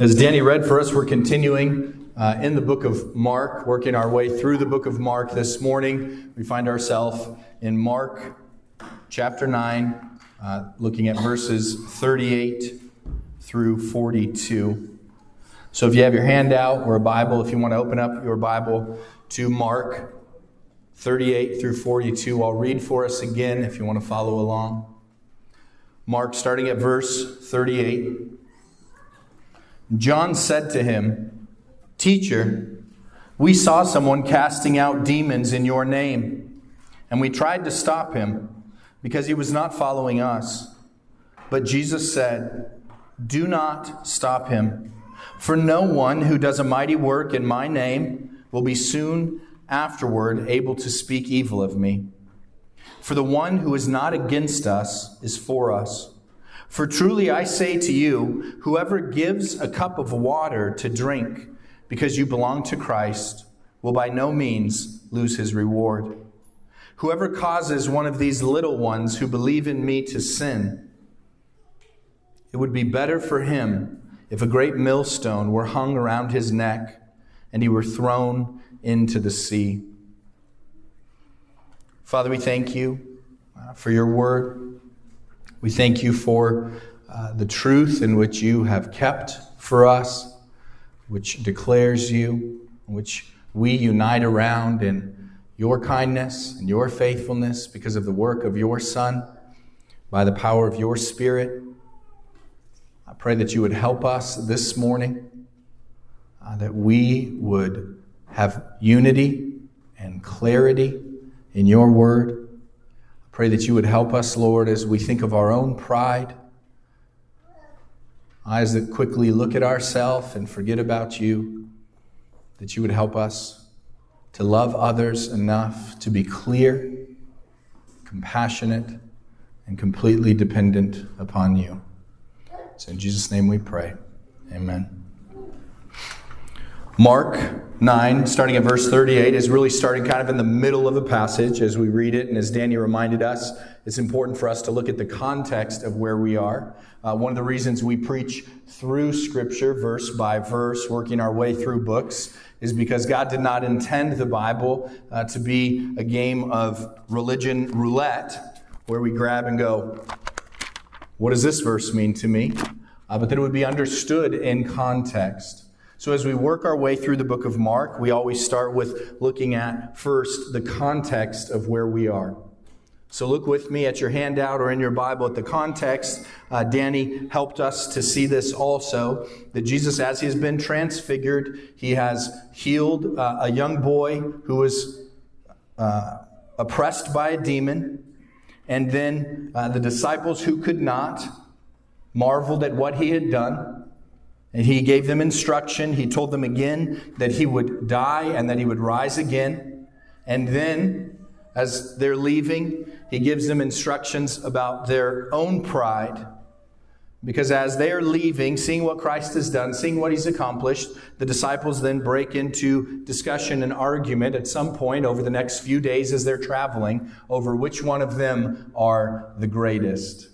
As Danny read for us, we're continuing uh, in the book of Mark, working our way through the book of Mark this morning. We find ourselves in Mark chapter 9, uh, looking at verses 38 through 42. So if you have your handout or a Bible, if you want to open up your Bible to Mark 38 through 42, I'll read for us again if you want to follow along. Mark, starting at verse 38. John said to him, Teacher, we saw someone casting out demons in your name, and we tried to stop him because he was not following us. But Jesus said, Do not stop him, for no one who does a mighty work in my name will be soon afterward able to speak evil of me. For the one who is not against us is for us. For truly I say to you, whoever gives a cup of water to drink because you belong to Christ will by no means lose his reward. Whoever causes one of these little ones who believe in me to sin, it would be better for him if a great millstone were hung around his neck and he were thrown into the sea. Father, we thank you uh, for your word. We thank you for uh, the truth in which you have kept for us, which declares you, which we unite around in your kindness and your faithfulness because of the work of your Son, by the power of your Spirit. I pray that you would help us this morning, uh, that we would have unity and clarity in your word. Pray that you would help us, Lord, as we think of our own pride, eyes that quickly look at ourselves and forget about you, that you would help us to love others enough to be clear, compassionate, and completely dependent upon you. So in Jesus' name we pray. Amen. Mark 9, starting at verse 38, is really starting kind of in the middle of the passage as we read it. And as Danny reminded us, it's important for us to look at the context of where we are. Uh, one of the reasons we preach through Scripture, verse by verse, working our way through books, is because God did not intend the Bible uh, to be a game of religion roulette where we grab and go, What does this verse mean to me? Uh, but that it would be understood in context. So, as we work our way through the book of Mark, we always start with looking at first the context of where we are. So, look with me at your handout or in your Bible at the context. Uh, Danny helped us to see this also that Jesus, as he has been transfigured, he has healed uh, a young boy who was uh, oppressed by a demon. And then uh, the disciples who could not marveled at what he had done. And he gave them instruction. He told them again that he would die and that he would rise again. And then, as they're leaving, he gives them instructions about their own pride. Because as they are leaving, seeing what Christ has done, seeing what he's accomplished, the disciples then break into discussion and argument at some point over the next few days as they're traveling over which one of them are the greatest.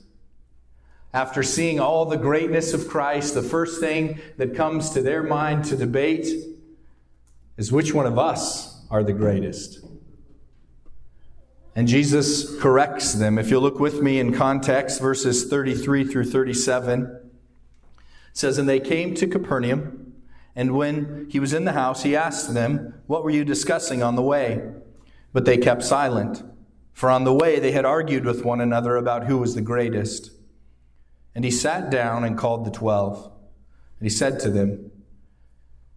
After seeing all the greatness of Christ, the first thing that comes to their mind to debate is which one of us are the greatest. And Jesus corrects them. If you look with me in context, verses 33 through 37 says, And they came to Capernaum, and when he was in the house, he asked them, What were you discussing on the way? But they kept silent, for on the way they had argued with one another about who was the greatest. And he sat down and called the twelve. And he said to them,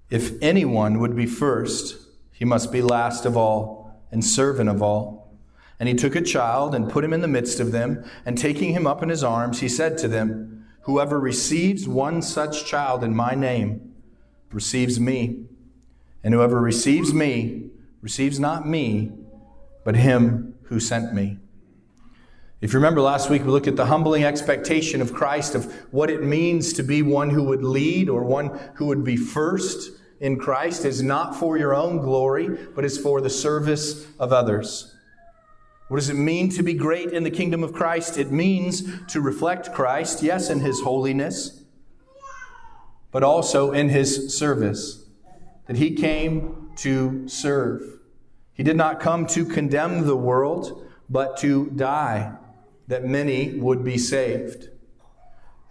If anyone would be first, he must be last of all and servant of all. And he took a child and put him in the midst of them, and taking him up in his arms, he said to them, Whoever receives one such child in my name receives me. And whoever receives me receives not me, but him who sent me. If you remember last week, we looked at the humbling expectation of Christ of what it means to be one who would lead or one who would be first in Christ is not for your own glory, but is for the service of others. What does it mean to be great in the kingdom of Christ? It means to reflect Christ, yes, in his holiness. but also in his service. That he came to serve. He did not come to condemn the world, but to die, that many would be saved.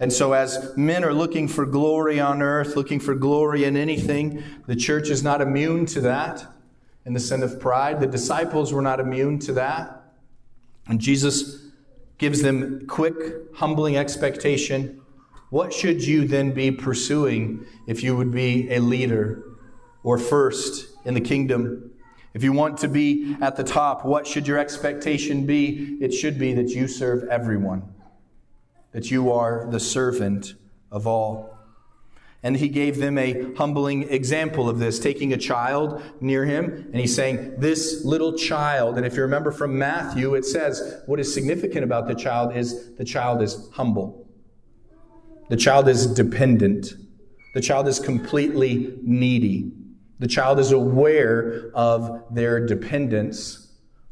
And so, as men are looking for glory on earth, looking for glory in anything, the church is not immune to that in the sin of pride. The disciples were not immune to that. And Jesus gives them quick, humbling expectation. What should you then be pursuing if you would be a leader or first in the kingdom? If you want to be at the top, what should your expectation be? It should be that you serve everyone that you are the servant of all. And he gave them a humbling example of this, taking a child near him, and he's saying, This little child, and if you remember from Matthew, it says what is significant about the child is the child is humble. The child is dependent. The child is completely needy. The child is aware of their dependence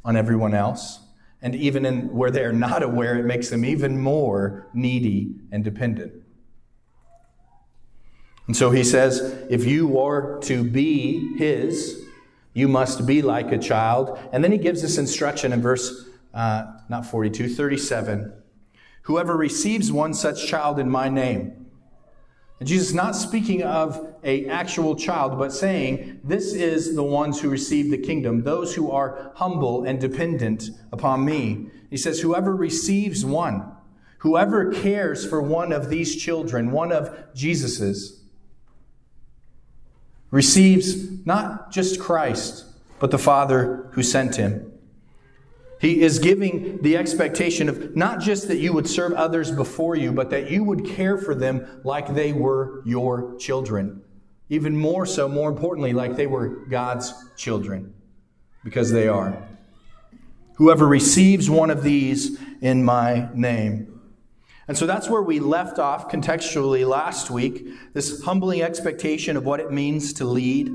on everyone else. And even in where they're not aware, it makes them even more needy and dependent. And so he says, if you are to be his, you must be like a child. And then he gives this instruction in verse, uh, not 42, 37. Whoever receives one such child in my name, and Jesus is not speaking of a actual child, but saying, this is the ones who receive the kingdom, those who are humble and dependent upon me. He says, whoever receives one, whoever cares for one of these children, one of Jesus's, receives not just Christ, but the Father who sent him. He is giving the expectation of not just that you would serve others before you, but that you would care for them like they were your children. Even more so, more importantly, like they were God's children, because they are. Whoever receives one of these in my name. And so that's where we left off contextually last week this humbling expectation of what it means to lead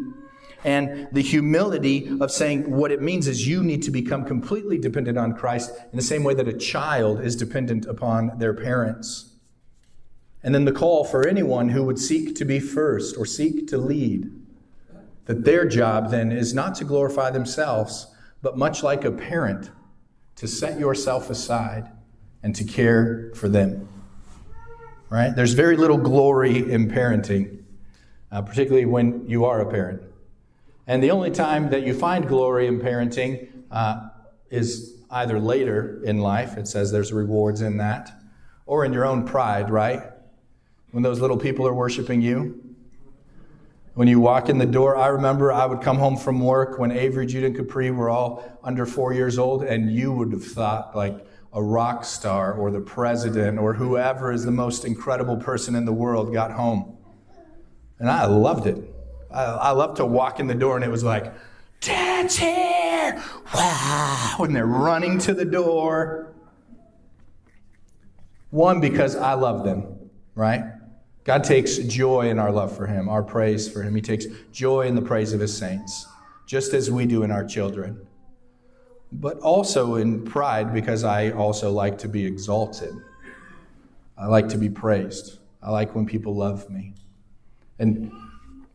and the humility of saying what it means is you need to become completely dependent on Christ in the same way that a child is dependent upon their parents. And then the call for anyone who would seek to be first or seek to lead, that their job then is not to glorify themselves, but much like a parent, to set yourself aside and to care for them. Right? There's very little glory in parenting, uh, particularly when you are a parent. And the only time that you find glory in parenting uh, is either later in life, it says there's rewards in that, or in your own pride, right? When those little people are worshiping you. When you walk in the door, I remember I would come home from work when Avery, Jude, and Capri were all under four years old, and you would have thought like a rock star or the president or whoever is the most incredible person in the world got home. And I loved it. I, I love to walk in the door and it was like, Dad's here! Wow! When they're running to the door. One, because I love them, right? God takes joy in our love for Him, our praise for Him. He takes joy in the praise of His saints, just as we do in our children. But also in pride, because I also like to be exalted. I like to be praised. I like when people love me. And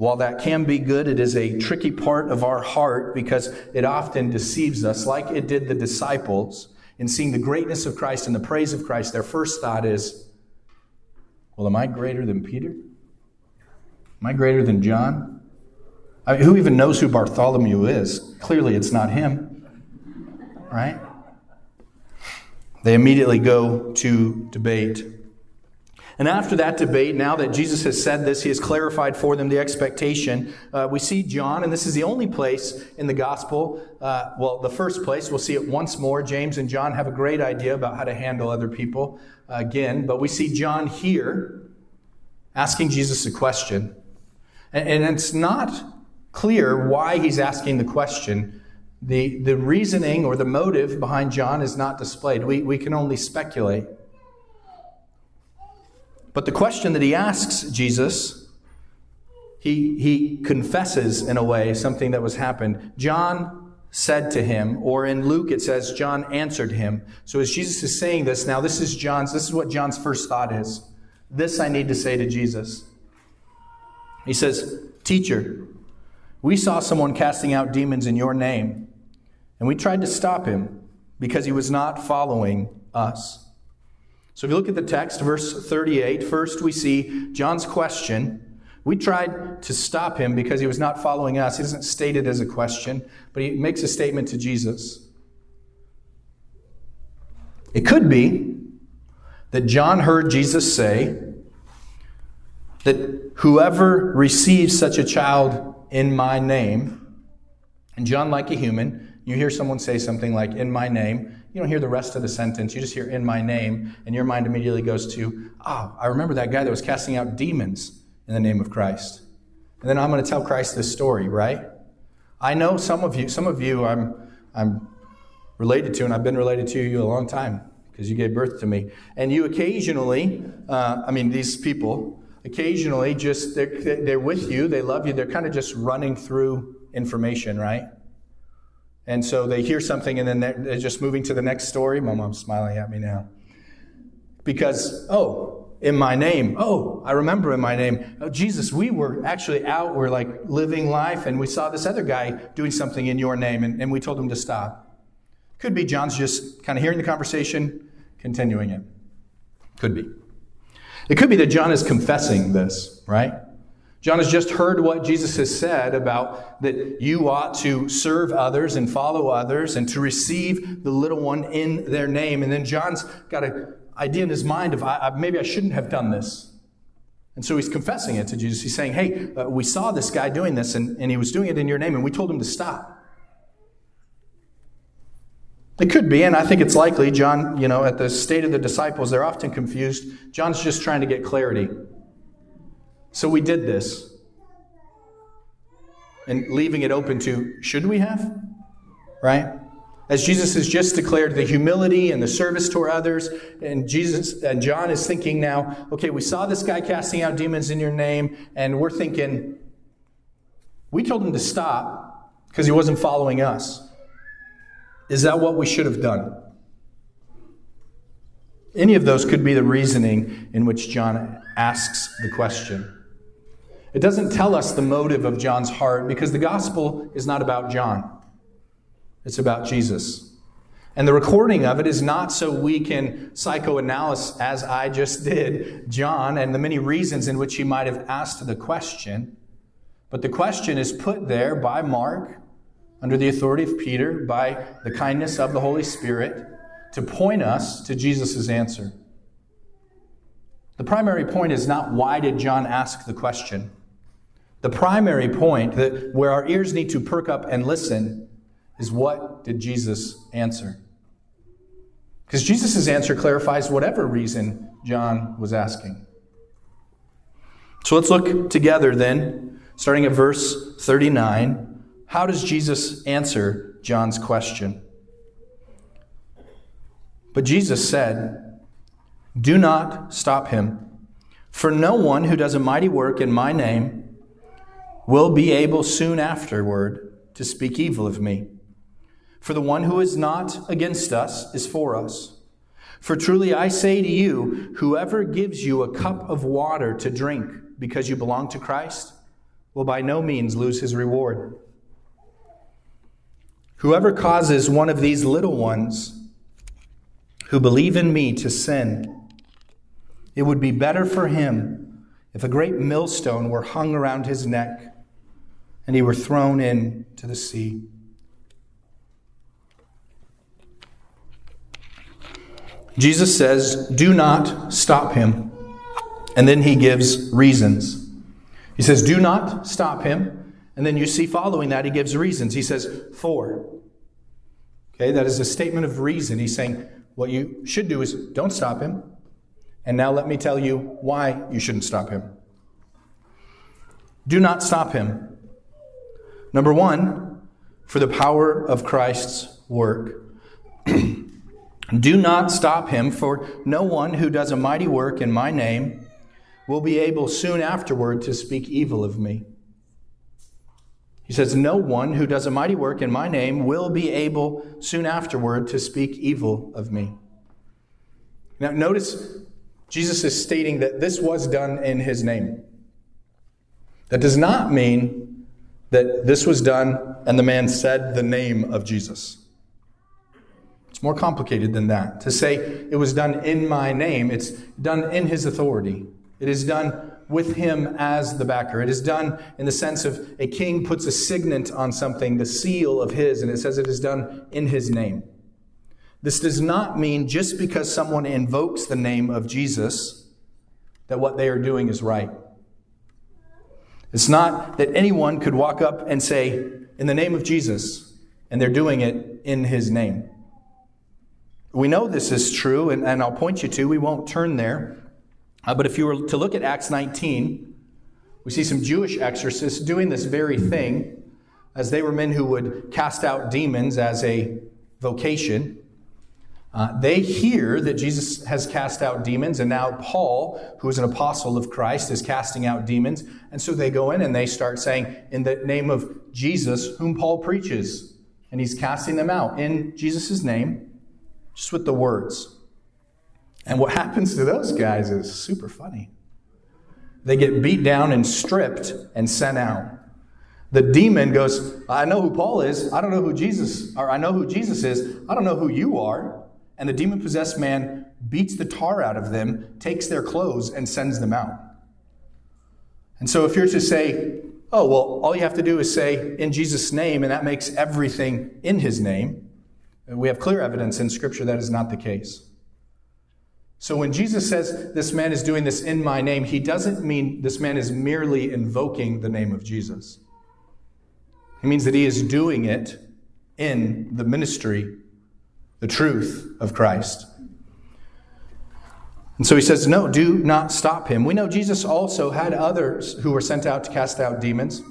while that can be good, it is a tricky part of our heart because it often deceives us, like it did the disciples. In seeing the greatness of Christ and the praise of Christ, their first thought is, Well, am I greater than Peter? Am I greater than John? I mean, who even knows who Bartholomew is? Clearly, it's not him. Right? They immediately go to debate. And after that debate, now that Jesus has said this, he has clarified for them the expectation. Uh, we see John, and this is the only place in the gospel, uh, well, the first place, we'll see it once more. James and John have a great idea about how to handle other people uh, again, but we see John here asking Jesus a question. And, and it's not clear why he's asking the question. The, the reasoning or the motive behind John is not displayed. We, we can only speculate. But the question that he asks Jesus, he, he confesses in a way something that was happened. John said to him, or in Luke it says, John answered him. So as Jesus is saying this, now this is John's, this is what John's first thought is. This I need to say to Jesus. He says, Teacher, we saw someone casting out demons in your name, and we tried to stop him because he was not following us. So if you look at the text, verse 38, first we see John's question. We tried to stop him because he was not following us. He doesn't state it as a question, but he makes a statement to Jesus. It could be that John heard Jesus say that whoever receives such a child in my name, and John, like a human, you hear someone say something like, in my name, you don't hear the rest of the sentence. You just hear in my name, and your mind immediately goes to, oh, I remember that guy that was casting out demons in the name of Christ. And then I'm going to tell Christ this story, right? I know some of you, some of you I'm, I'm related to, and I've been related to you a long time because you gave birth to me. And you occasionally, uh, I mean, these people, occasionally just, they're, they're with you, they love you, they're kind of just running through information, right? And so they hear something and then they're just moving to the next story. My mom's smiling at me now. Because, oh, in my name. Oh, I remember in my name. Oh, Jesus, we were actually out, we're like living life, and we saw this other guy doing something in your name, and, and we told him to stop. Could be John's just kind of hearing the conversation, continuing it. Could be. It could be that John is confessing this, right? John has just heard what Jesus has said about that you ought to serve others and follow others and to receive the little one in their name. And then John's got an idea in his mind of I, maybe I shouldn't have done this. And so he's confessing it to Jesus. He's saying, Hey, uh, we saw this guy doing this and, and he was doing it in your name and we told him to stop. It could be, and I think it's likely. John, you know, at the state of the disciples, they're often confused. John's just trying to get clarity. So we did this. And leaving it open to, should we have? Right? As Jesus has just declared the humility and the service toward others, and Jesus and John is thinking now, okay, we saw this guy casting out demons in your name, and we're thinking, we told him to stop because he wasn't following us. Is that what we should have done? Any of those could be the reasoning in which John asks the question. It doesn't tell us the motive of John's heart because the gospel is not about John, it's about Jesus. And the recording of it is not so we can psychoanalyze, as I just did, John and the many reasons in which he might have asked the question. But the question is put there by Mark under the authority of Peter by the kindness of the Holy Spirit to point us to Jesus' answer. The primary point is not why did John ask the question? The primary point that where our ears need to perk up and listen is what did Jesus answer? Because Jesus' answer clarifies whatever reason John was asking. So let's look together then, starting at verse 39 how does Jesus answer John's question? But Jesus said, Do not stop him, for no one who does a mighty work in my name will be able soon afterward to speak evil of me. For the one who is not against us is for us. For truly I say to you, whoever gives you a cup of water to drink because you belong to Christ will by no means lose his reward. Whoever causes one of these little ones who believe in me to sin, it would be better for him if a great millstone were hung around his neck and he were thrown into the sea. Jesus says, Do not stop him. And then he gives reasons. He says, Do not stop him. And then you see following that, he gives reasons. He says, for. Okay, that is a statement of reason. He's saying, what you should do is don't stop him. And now let me tell you why you shouldn't stop him. Do not stop him. Number one, for the power of Christ's work. do not stop him, for no one who does a mighty work in my name will be able soon afterward to speak evil of me. He says, No one who does a mighty work in my name will be able soon afterward to speak evil of me. Now, notice Jesus is stating that this was done in his name. That does not mean that this was done and the man said the name of Jesus. It's more complicated than that. To say it was done in my name, it's done in his authority. It is done with him as the backer. It is done in the sense of a king puts a signet on something, the seal of his, and it says it is done in his name. This does not mean just because someone invokes the name of Jesus that what they are doing is right. It's not that anyone could walk up and say, in the name of Jesus, and they're doing it in his name. We know this is true, and, and I'll point you to, we won't turn there. Uh, but if you were to look at Acts 19, we see some Jewish exorcists doing this very thing, as they were men who would cast out demons as a vocation. Uh, they hear that Jesus has cast out demons, and now Paul, who is an apostle of Christ, is casting out demons. And so they go in and they start saying, In the name of Jesus, whom Paul preaches. And he's casting them out in Jesus' name, just with the words. And what happens to those guys is super funny. They get beat down and stripped and sent out. The demon goes, I know who Paul is. I don't know who Jesus, or I know who Jesus is. I don't know who you are. And the demon possessed man beats the tar out of them, takes their clothes, and sends them out. And so if you're to say, oh, well, all you have to do is say in Jesus' name, and that makes everything in his name, we have clear evidence in Scripture that is not the case. So when Jesus says this man is doing this in my name, he doesn't mean this man is merely invoking the name of Jesus. He means that he is doing it in the ministry the truth of Christ. And so he says, No, do not stop him. We know Jesus also had others who were sent out to cast out demons,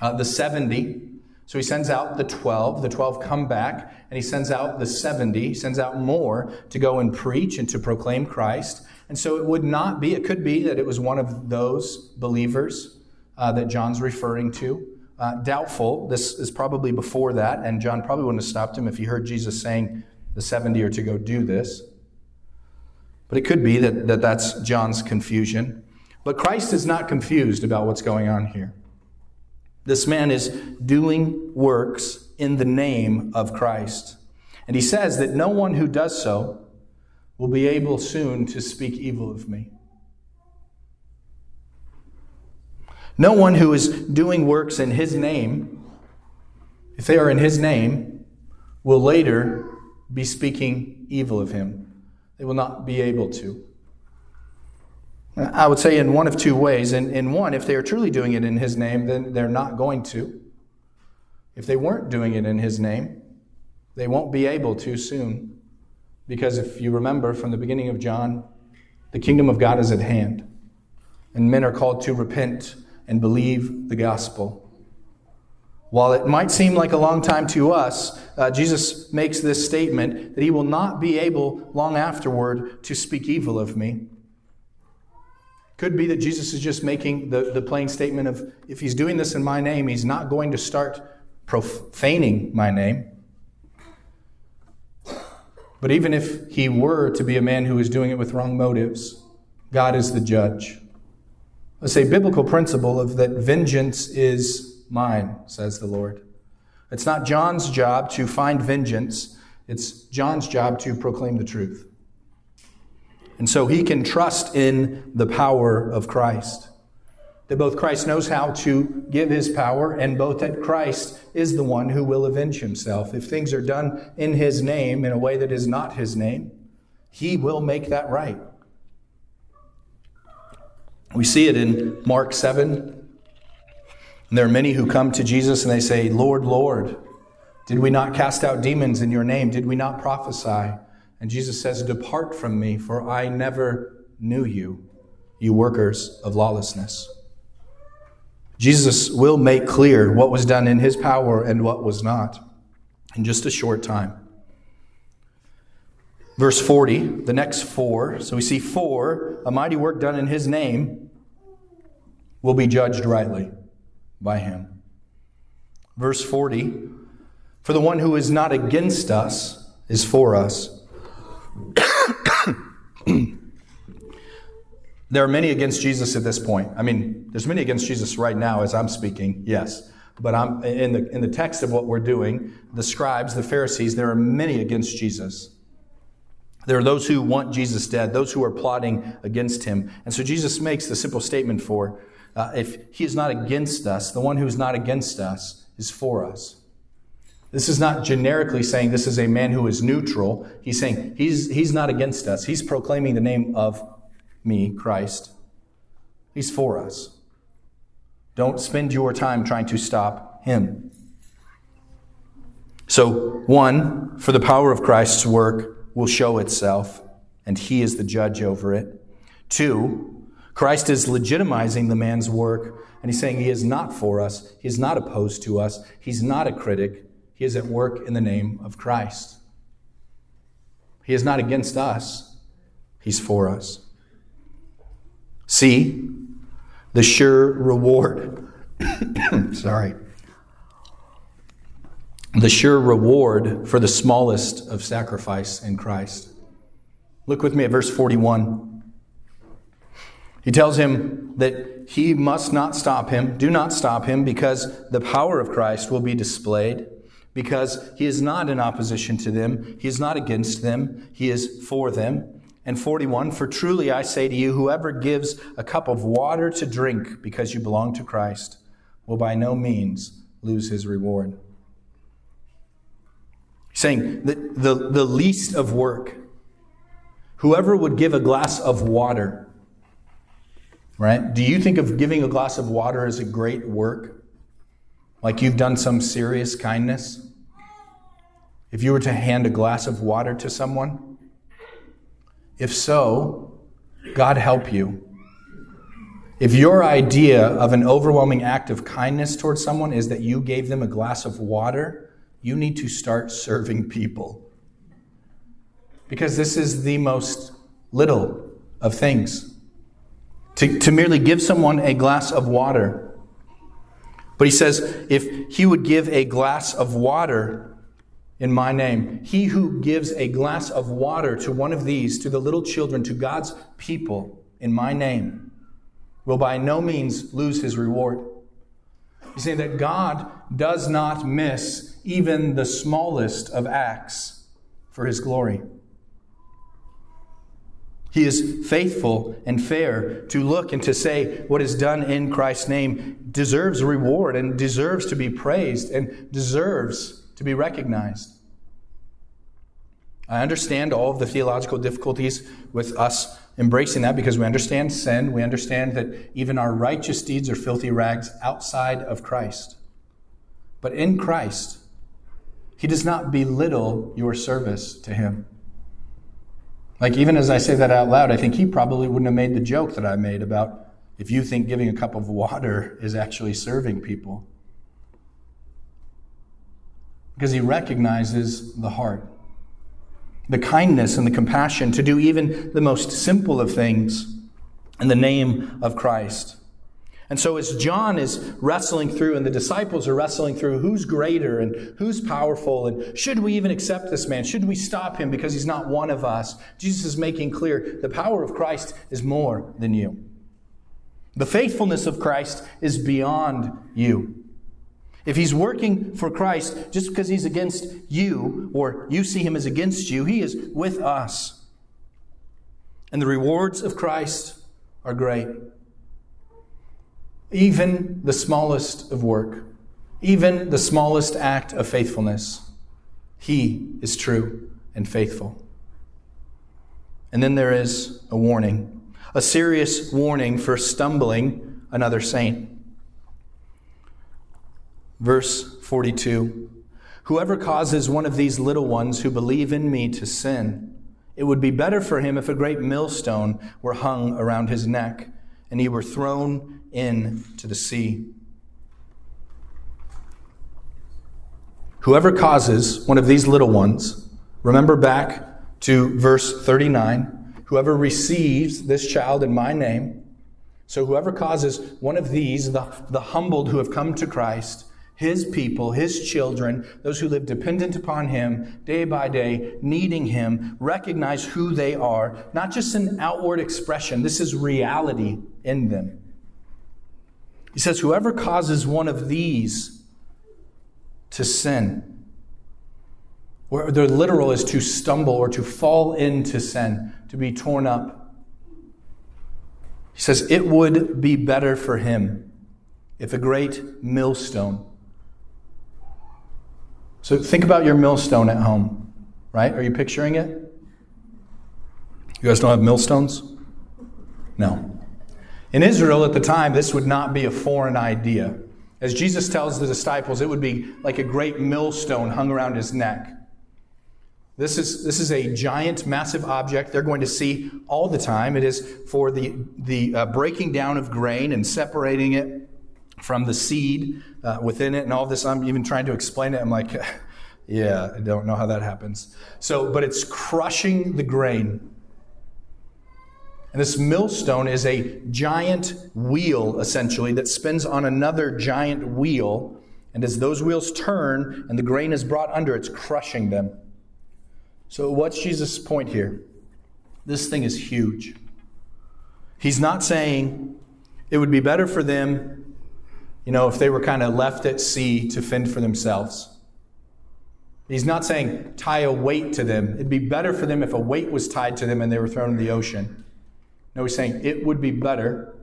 uh, the 70. So he sends out the 12. The 12 come back, and he sends out the 70. He sends out more to go and preach and to proclaim Christ. And so it would not be, it could be that it was one of those believers uh, that John's referring to. Uh, doubtful. This is probably before that, and John probably wouldn't have stopped him if he heard Jesus saying, the 70 are to go do this. But it could be that, that that's John's confusion. But Christ is not confused about what's going on here. This man is doing works in the name of Christ. And he says that no one who does so will be able soon to speak evil of me. No one who is doing works in his name, if they are in his name, will later be speaking evil of him. They will not be able to. I would say in one of two ways. In, in one, if they are truly doing it in his name, then they're not going to. If they weren't doing it in his name, they won't be able to soon. Because if you remember from the beginning of John, the kingdom of God is at hand, and men are called to repent and believe the gospel. While it might seem like a long time to us, uh, Jesus makes this statement that he will not be able long afterward to speak evil of me. Could be that Jesus is just making the, the plain statement of if he's doing this in my name, he's not going to start profaning my name. But even if he were to be a man who is doing it with wrong motives, God is the judge. Let's say biblical principle of that vengeance is mine, says the Lord. It's not John's job to find vengeance, it's John's job to proclaim the truth. And so he can trust in the power of Christ. That both Christ knows how to give his power, and both that Christ is the one who will avenge himself. If things are done in his name in a way that is not his name, he will make that right. We see it in Mark 7, and there are many who come to Jesus and they say, Lord, Lord, did we not cast out demons in your name? Did we not prophesy? And Jesus says, Depart from me, for I never knew you, you workers of lawlessness. Jesus will make clear what was done in his power and what was not in just a short time. Verse 40, the next four. So we see four, a mighty work done in his name will be judged rightly by him. Verse 40 For the one who is not against us is for us. There are many against Jesus at this point. I mean, there's many against Jesus right now as I'm speaking, yes. But I'm, in, the, in the text of what we're doing, the scribes, the Pharisees, there are many against Jesus. There are those who want Jesus dead, those who are plotting against him. And so Jesus makes the simple statement for uh, if he is not against us, the one who is not against us is for us. This is not generically saying this is a man who is neutral. He's saying he's, he's not against us. He's proclaiming the name of me, Christ. He's for us. Don't spend your time trying to stop him. So, one, for the power of Christ's work will show itself, and he is the judge over it. Two, Christ is legitimizing the man's work, and he's saying he is not for us, he is not opposed to us, he's not a critic, he is at work in the name of Christ. He is not against us, He's for us. See, the sure reward. Sorry. The sure reward for the smallest of sacrifice in Christ. Look with me at verse 41. He tells him that he must not stop him, do not stop him, because the power of Christ will be displayed because he is not in opposition to them, he is not against them, he is for them. And 41, for truly I say to you, whoever gives a cup of water to drink because you belong to Christ will by no means lose his reward. Saying that the, the least of work, whoever would give a glass of water, right? Do you think of giving a glass of water as a great work? Like you've done some serious kindness? If you were to hand a glass of water to someone? If so, God help you. If your idea of an overwhelming act of kindness towards someone is that you gave them a glass of water, you need to start serving people. Because this is the most little of things. To, to merely give someone a glass of water but he says, if he would give a glass of water in my name, he who gives a glass of water to one of these, to the little children, to God's people in my name, will by no means lose his reward. He's saying that God does not miss even the smallest of acts for his glory. He is faithful and fair to look and to say what is done in Christ's name deserves reward and deserves to be praised and deserves to be recognized. I understand all of the theological difficulties with us embracing that because we understand sin. We understand that even our righteous deeds are filthy rags outside of Christ. But in Christ, He does not belittle your service to Him. Like, even as I say that out loud, I think he probably wouldn't have made the joke that I made about if you think giving a cup of water is actually serving people. Because he recognizes the heart, the kindness and the compassion to do even the most simple of things in the name of Christ. And so, as John is wrestling through, and the disciples are wrestling through who's greater and who's powerful, and should we even accept this man? Should we stop him because he's not one of us? Jesus is making clear the power of Christ is more than you. The faithfulness of Christ is beyond you. If he's working for Christ just because he's against you, or you see him as against you, he is with us. And the rewards of Christ are great even the smallest of work, even the smallest act of faithfulness, He is true and faithful. And then there is a warning, a serious warning for stumbling another saint. Verse 42 Whoever causes one of these little ones who believe in me to sin, it would be better for him if a great millstone were hung around his neck and he were thrown into the sea. Whoever causes one of these little ones, remember back to verse 39, whoever receives this child in my name, so whoever causes one of these, the, the humbled who have come to Christ, his people, his children, those who live dependent upon him day by day, needing him, recognize who they are, not just an outward expression. This is reality in them. He says, Whoever causes one of these to sin, or the literal is to stumble or to fall into sin, to be torn up. He says, It would be better for him if a great millstone so think about your millstone at home, right? Are you picturing it? You guys don't have millstones? No. In Israel at the time, this would not be a foreign idea. As Jesus tells the disciples, it would be like a great millstone hung around his neck. This is, this is a giant, massive object they're going to see all the time. It is for the, the uh, breaking down of grain and separating it from the seed uh, within it and all this. I'm even trying to explain it. I'm like, yeah, I don't know how that happens. So, but it's crushing the grain. And this millstone is a giant wheel, essentially, that spins on another giant wheel. And as those wheels turn and the grain is brought under, it's crushing them. So, what's Jesus' point here? This thing is huge. He's not saying it would be better for them you know, if they were kind of left at sea to fend for themselves. He's not saying tie a weight to them. It'd be better for them if a weight was tied to them and they were thrown in the ocean. No, he's saying it would be better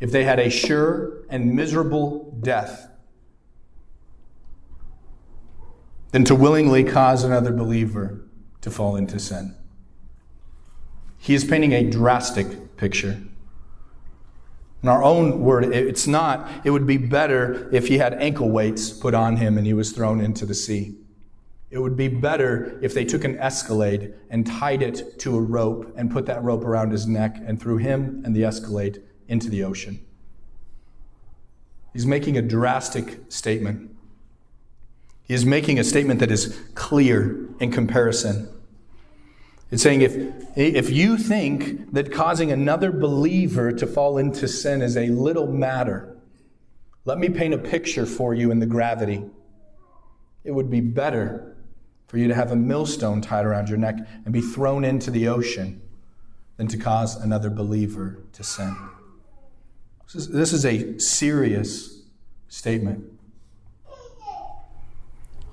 if they had a sure and miserable death than to willingly cause another believer to fall into sin. He is painting a drastic picture. In our own word, it's not, it would be better if he had ankle weights put on him and he was thrown into the sea. It would be better if they took an escalade and tied it to a rope and put that rope around his neck and threw him and the escalade into the ocean. He's making a drastic statement. He is making a statement that is clear in comparison. It's saying if, if you think that causing another believer to fall into sin is a little matter, let me paint a picture for you in the gravity. It would be better for you to have a millstone tied around your neck and be thrown into the ocean than to cause another believer to sin. This is, this is a serious statement.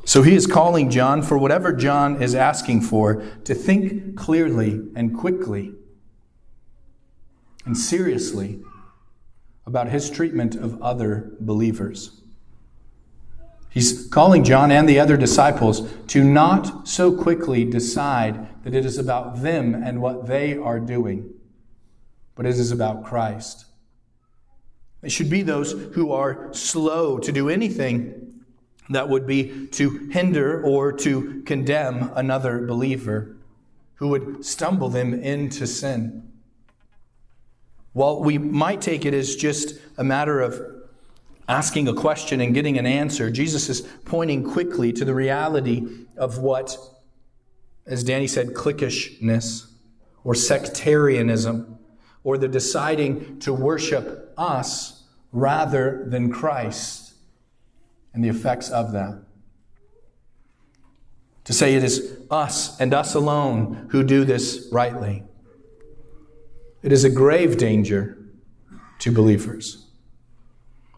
So he is calling John for whatever John is asking for to think clearly and quickly and seriously about his treatment of other believers. He's calling John and the other disciples to not so quickly decide that it is about them and what they are doing, but it is about Christ. They should be those who are slow to do anything that would be to hinder or to condemn another believer who would stumble them into sin. While we might take it as just a matter of asking a question and getting an answer, Jesus is pointing quickly to the reality of what, as Danny said, cliquishness or sectarianism or the deciding to worship us rather than Christ and the effects of that. To say it is us and us alone who do this rightly. It is a grave danger to believers.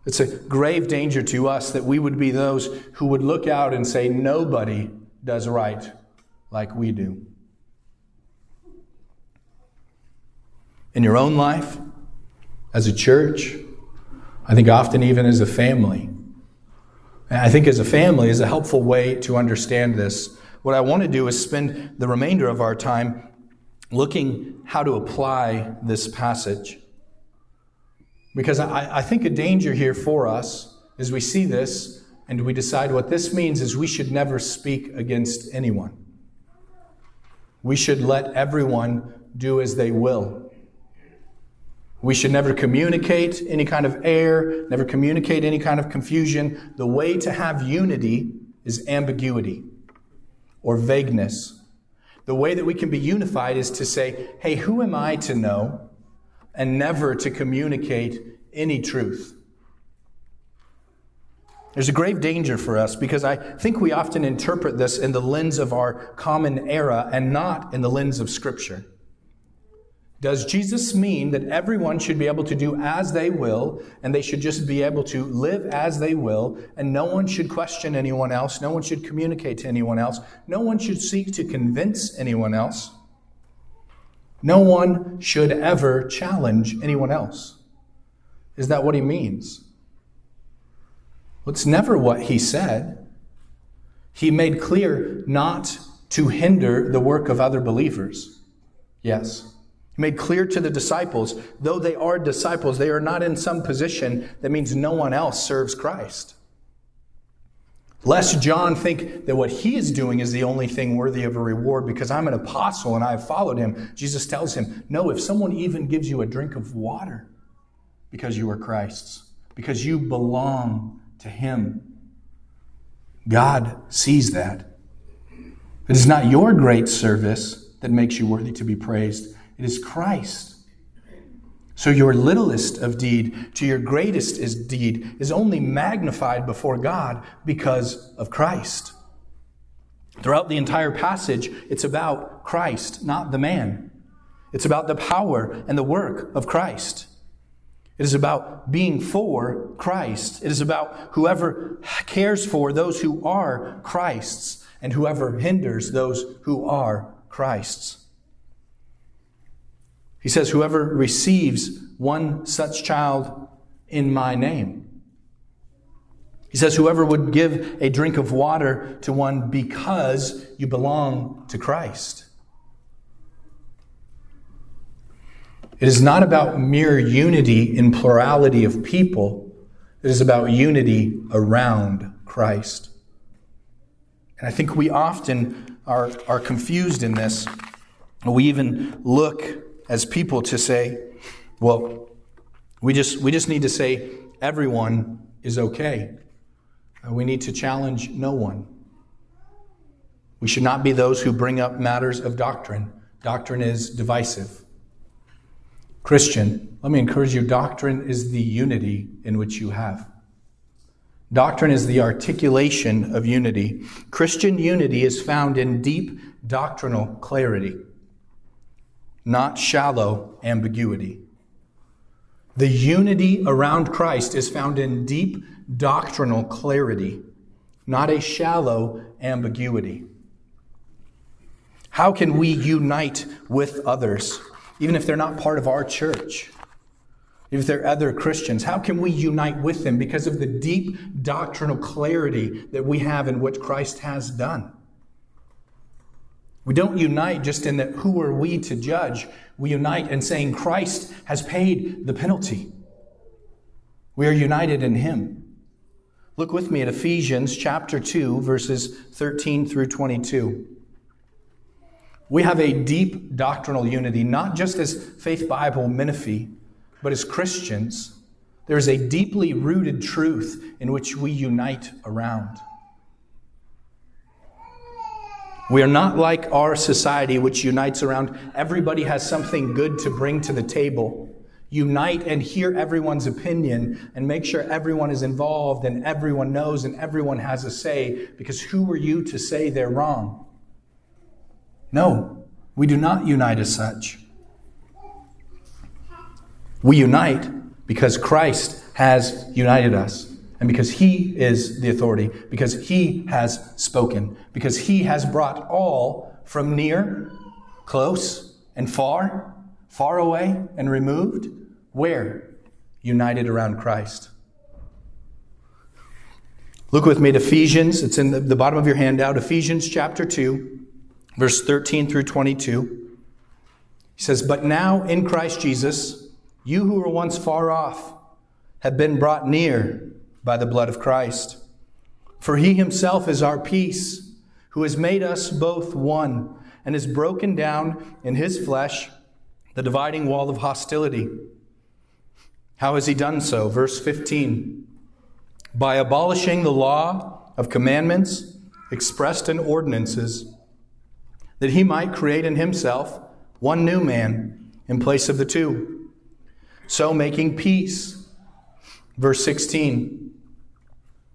It's a grave danger to us that we would be those who would look out and say, nobody does right like we do. In your own life, as a church, I think often even as a family, I think as a family is a helpful way to understand this. What I want to do is spend the remainder of our time looking how to apply this passage. Because I, I think a danger here for us is we see this and we decide what this means is we should never speak against anyone. We should let everyone do as they will. We should never communicate any kind of error, never communicate any kind of confusion. The way to have unity is ambiguity or vagueness. The way that we can be unified is to say, hey, who am I to know? And never to communicate any truth. There's a grave danger for us because I think we often interpret this in the lens of our common era and not in the lens of Scripture. Does Jesus mean that everyone should be able to do as they will and they should just be able to live as they will and no one should question anyone else? No one should communicate to anyone else? No one should seek to convince anyone else? No one should ever challenge anyone else. Is that what he means? Well, it's never what he said. He made clear not to hinder the work of other believers. Yes. He made clear to the disciples, though they are disciples, they are not in some position that means no one else serves Christ. Lest John think that what he is doing is the only thing worthy of a reward because I'm an apostle and I have followed him. Jesus tells him, No, if someone even gives you a drink of water because you are Christ's, because you belong to him, God sees that. It is not your great service that makes you worthy to be praised. It is Christ. So your littlest of deed to your greatest is deed is only magnified before God because of Christ. Throughout the entire passage, it's about Christ, not the man. It's about the power and the work of Christ. It is about being for Christ. It is about whoever cares for those who are Christ's and whoever hinders those who are Christ's. He says, Whoever receives one such child in my name. He says, Whoever would give a drink of water to one because you belong to Christ. It is not about mere unity in plurality of people, it is about unity around Christ. And I think we often are, are confused in this. We even look as people to say, well, we just, we just need to say everyone is okay. Uh, we need to challenge no one. We should not be those who bring up matters of doctrine. Doctrine is divisive. Christian, let me encourage you doctrine is the unity in which you have. Doctrine is the articulation of unity. Christian unity is found in deep doctrinal clarity not shallow ambiguity. The unity around Christ is found in deep doctrinal clarity, not a shallow ambiguity. How can we unite with others, even if they're not part of our church? If they're other Christians, how can we unite with them because of the deep doctrinal clarity that we have in what Christ has done? We don't unite just in that who are we to judge. We unite in saying Christ has paid the penalty. We are united in him. Look with me at Ephesians chapter 2 verses 13 through 22. We have a deep doctrinal unity, not just as Faith Bible Menifee, but as Christians. There is a deeply rooted truth in which we unite around. We are not like our society, which unites around everybody has something good to bring to the table. Unite and hear everyone's opinion and make sure everyone is involved and everyone knows and everyone has a say, because who are you to say they're wrong? No, we do not unite as such. We unite because Christ has united us. And because he is the authority, because he has spoken, because he has brought all from near, close, and far, far away and removed, where? United around Christ. Look with me at Ephesians. It's in the, the bottom of your handout. Ephesians chapter 2, verse 13 through 22. He says, But now in Christ Jesus, you who were once far off have been brought near by the blood of Christ. For he himself is our peace, who has made us both one, and has broken down in his flesh the dividing wall of hostility. How has he done so? Verse 15 By abolishing the law of commandments expressed in ordinances, that he might create in himself one new man in place of the two, so making peace. Verse 16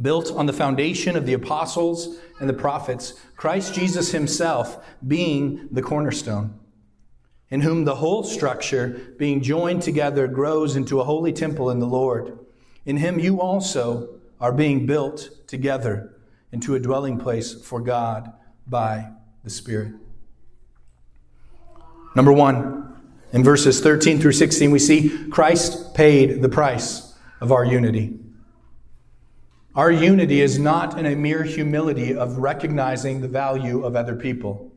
built on the foundation of the apostles and the prophets, Christ Jesus himself being the cornerstone, in whom the whole structure, being joined together, grows into a holy temple in the Lord. In him you also are being built together into a dwelling place for God by the Spirit. Number one, in verses 13 through 16, we see Christ paid the price of our unity. Our unity is not in a mere humility of recognizing the value of other people.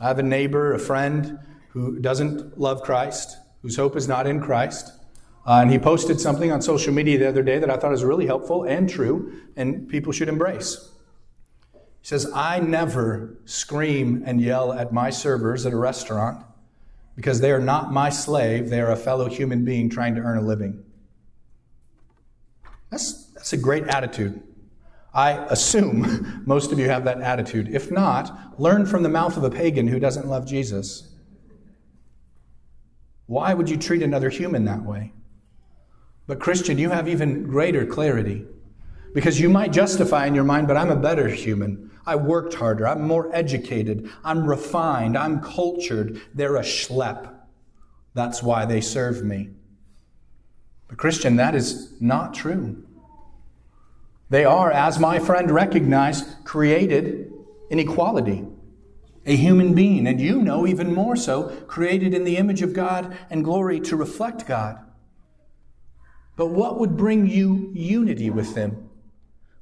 I have a neighbor, a friend, who doesn't love Christ, whose hope is not in Christ. Uh, and he posted something on social media the other day that I thought was really helpful and true, and people should embrace. He says, I never scream and yell at my servers at a restaurant because they are not my slave, they are a fellow human being trying to earn a living. That's that's a great attitude. I assume most of you have that attitude. If not, learn from the mouth of a pagan who doesn't love Jesus. Why would you treat another human that way? But, Christian, you have even greater clarity because you might justify in your mind, but I'm a better human. I worked harder. I'm more educated. I'm refined. I'm cultured. They're a schlep. That's why they serve me. But, Christian, that is not true. They are, as my friend recognized, created in equality. A human being, and you know even more so, created in the image of God and glory to reflect God. But what would bring you unity with them?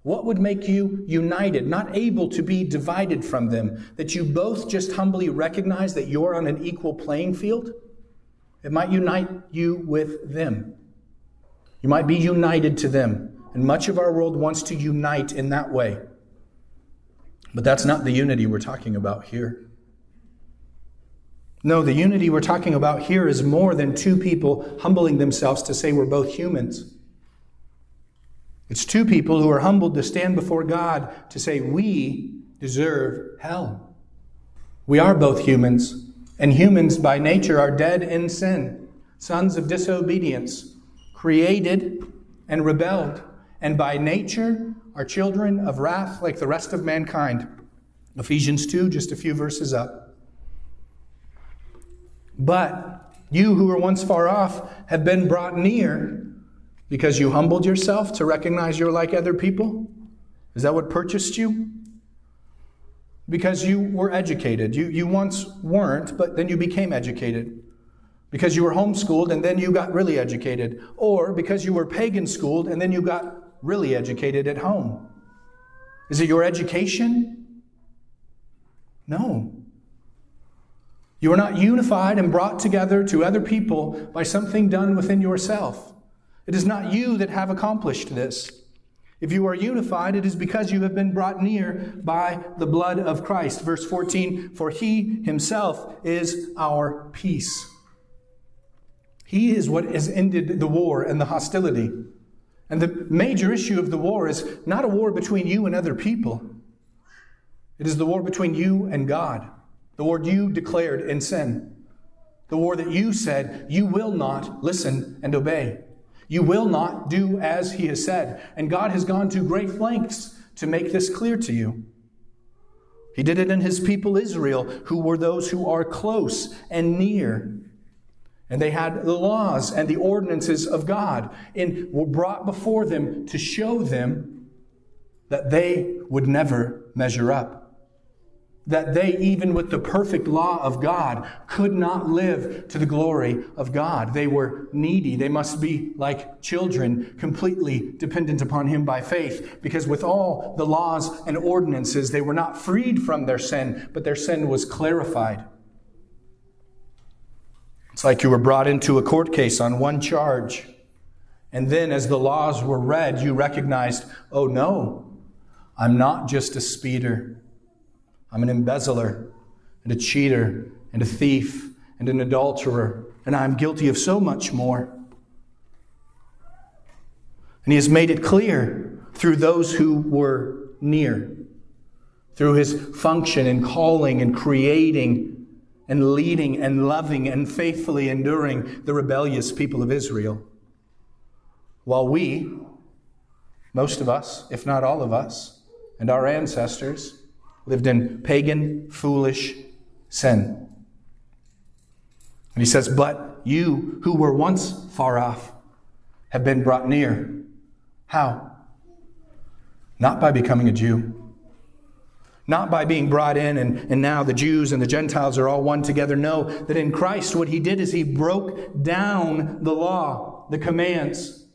What would make you united, not able to be divided from them? That you both just humbly recognize that you're on an equal playing field? It might unite you with them. You might be united to them. And much of our world wants to unite in that way. But that's not the unity we're talking about here. No, the unity we're talking about here is more than two people humbling themselves to say we're both humans. It's two people who are humbled to stand before God to say we deserve hell. We are both humans, and humans by nature are dead in sin, sons of disobedience, created and rebelled and by nature are children of wrath like the rest of mankind. Ephesians 2, just a few verses up. But you who were once far off have been brought near because you humbled yourself to recognize you're like other people? Is that what purchased you? Because you were educated. You, you once weren't, but then you became educated. Because you were homeschooled and then you got really educated. Or because you were pagan schooled and then you got really educated at home? Is it your education? No. You are not unified and brought together to other people by something done within yourself. It is not you that have accomplished this. If you are unified, it is because you have been brought near by the blood of Christ. Verse 14, for he himself is our peace. He is what has ended the war and the hostility. And the major issue of the war is not a war between you and other people. It is the war between you and God. The war you declared in sin. The war that you said you will not listen and obey. You will not do as he has said. And God has gone to great lengths to make this clear to you. He did it in his people Israel, who were those who are close and near. And they had the laws and the ordinances of God and were brought before them to show them that they would never measure up. That they, even with the perfect law of God, could not live to the glory of God. They were needy. They must be like children, completely dependent upon Him by faith. Because with all the laws and ordinances, they were not freed from their sin, but their sin was clarified. It's like you were brought into a court case on one charge, And then, as the laws were read, you recognized, oh no, I'm not just a speeder. I'm an embezzler and a cheater and a thief and an adulterer, and I'm guilty of so much more. And he has made it clear through those who were near, through his function and calling and creating and leading and loving and faithfully enduring the rebellious people of Israel. While we, most of us, if not all of us, and our ancestors lived in pagan, foolish sin. And he says, But you who were once far off have been brought near. How? Not by becoming a Jew. Not by being brought in and, and now the Jews and the Gentiles are all one together. No, that in Christ what he did is he broke down the law, the commands,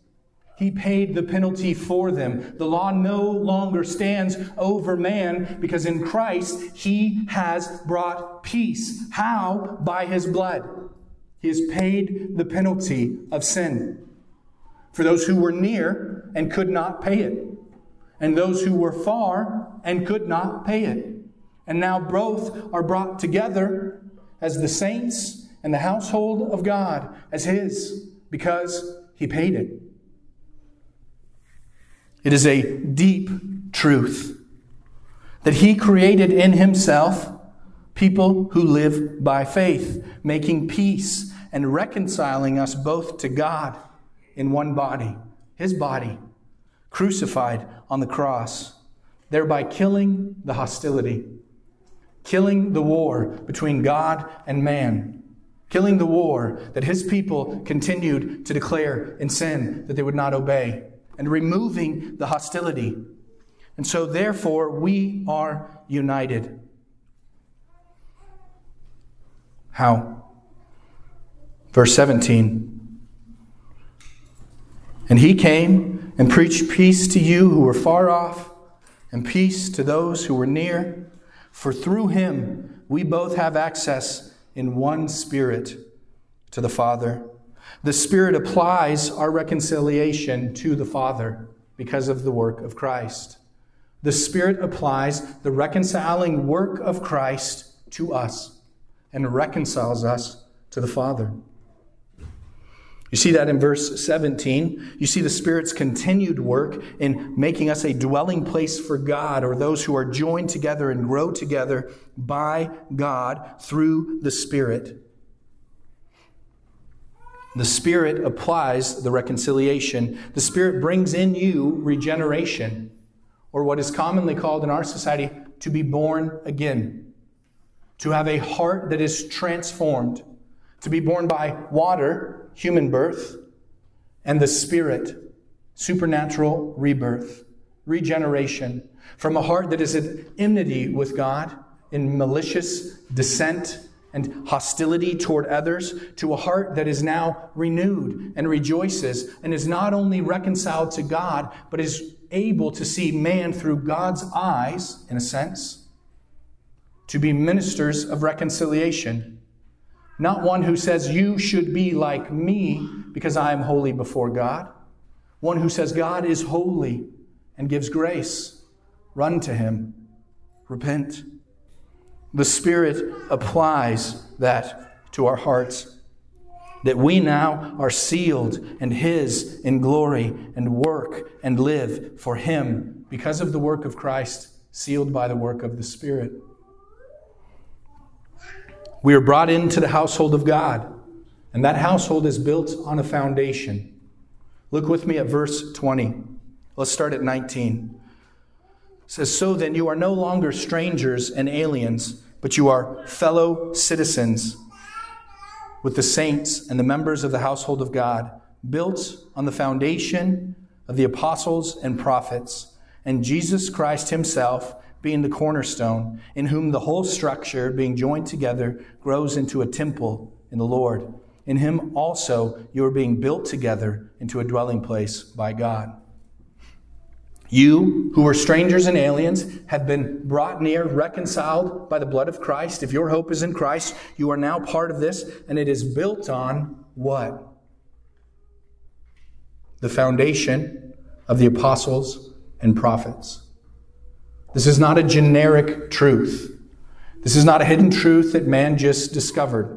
he paid the penalty for them. The law no longer stands over man because in Christ he has brought peace. How? By his blood. He has paid the penalty of sin for those who were near and could not pay it, and those who were far and could not pay it. And now both are brought together as the saints and the household of God as his because he paid it. It is a deep truth that He created in Himself people who live by faith, making peace and reconciling us both to God in one body, His body, crucified on the cross, thereby killing the hostility, killing the war between God and man, killing the war that His people continued to declare in sin that they would not obey and removing the hostility. And so, therefore, we are united. How? Verse 17. And he came and preached peace to you who were far off, and peace to those who were near. For through him we both have access in one spirit to the Father. The Spirit applies our reconciliation to the Father because of the work of Christ. The Spirit applies the reconciling work of Christ to us and reconciles us to the Father. You see that in verse 17. You see the Spirit's continued work in making us a dwelling place for God or those who are joined together and grow together by God through the Spirit. The Spirit applies the reconciliation. The Spirit brings in you regeneration, or what is commonly called in our society to be born again, to have a heart that is transformed, to be born by water, human birth, and the Spirit, supernatural rebirth, regeneration, from a heart that is at enmity with God in malicious dissent and hostility toward others to a heart that is now renewed and rejoices and is not only reconciled to God, but is able to see man through God's eyes, in a sense, to be ministers of reconciliation. Not one who says, You should be like me because I am holy before God. One who says, God is holy and gives grace. Run to him. Repent. The Spirit applies that to our hearts. That we now are sealed and His in glory and work and live for Him because of the work of Christ, sealed by the work of the Spirit. We are brought into the household of God, and that household is built on a foundation. Look with me at verse 20. Let's start at 19 says, So then you are no longer strangers and aliens, but you are fellow citizens with the saints and the members of the household of God, built on the foundation of the apostles and prophets, and Jesus Christ himself being the cornerstone, in whom the whole structure, being joined together, grows into a temple in the Lord. In him also you are being built together into a dwelling place by God. You, who were strangers and aliens, have been brought near, reconciled by the blood of Christ. If your hope is in Christ, you are now part of this, and it is built on what? the foundation of the apostles and prophets. This is not a generic truth. This is not a hidden truth that man just discovered.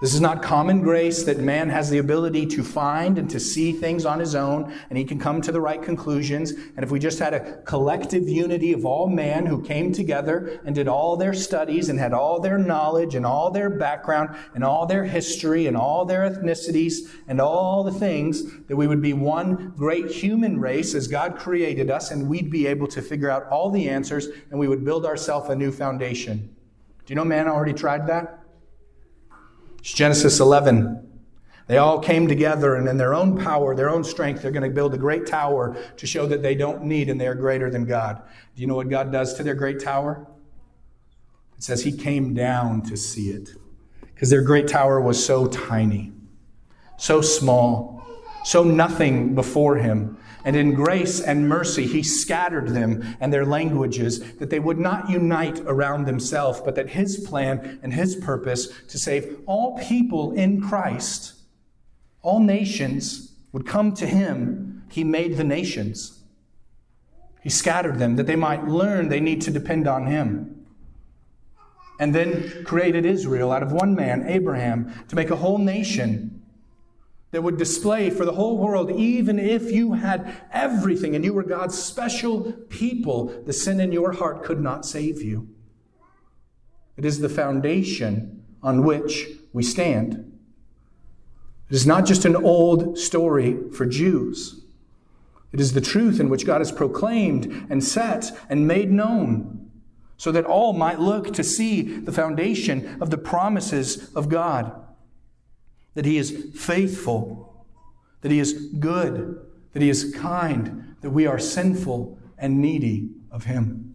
This is not common grace that man has the ability to find and to see things on his own and he can come to the right conclusions. And if we just had a collective unity of all man who came together and did all their studies and had all their knowledge and all their background and all their history and all their ethnicities and all the things, that we would be one great human race as God created us and we'd be able to figure out all the answers and we would build ourselves a new foundation. Do you know man already tried that? It's Genesis 11. They all came together, and in their own power, their own strength, they're going to build a great tower to show that they don't need and they are greater than God. Do you know what God does to their great tower? It says He came down to see it. Because their great tower was so tiny, so small, so nothing before Him and in grace and mercy, he scattered them and their languages that they would not unite around themselves, but that his plan and his purpose to save all people in Christ, all nations, would come to him. He made the nations. He scattered them that they might learn they need to depend on him. And then created Israel out of one man, Abraham, to make a whole nation that would display for the whole world, even if you had everything and you were God's special people, the sin in your heart could not save you. It is the foundation on which we stand. It is not just an old story for Jews. It is the truth in which God has proclaimed and set and made known so that all might look to see the foundation of the promises of God that He is faithful, that He is good, that He is kind, that we are sinful and needy of Him.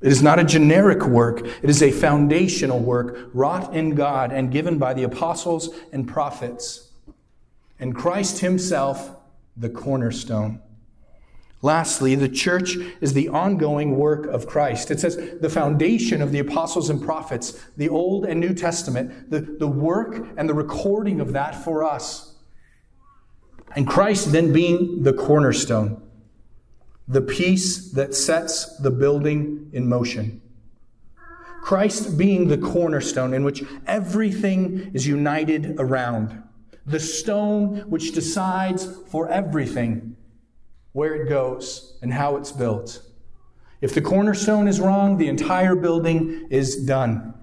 It is not a generic work, it is a foundational work wrought in God and given by the apostles and prophets. And Christ Himself, the cornerstone. Lastly, the church is the ongoing work of Christ. It says the foundation of the apostles and prophets, the Old and New Testament, the, the work and the recording of that for us. And Christ then being the cornerstone, the piece that sets the building in motion. Christ being the cornerstone in which everything is united around, the stone which decides for everything where it goes, and how it's built. If the cornerstone is wrong, the entire building is done.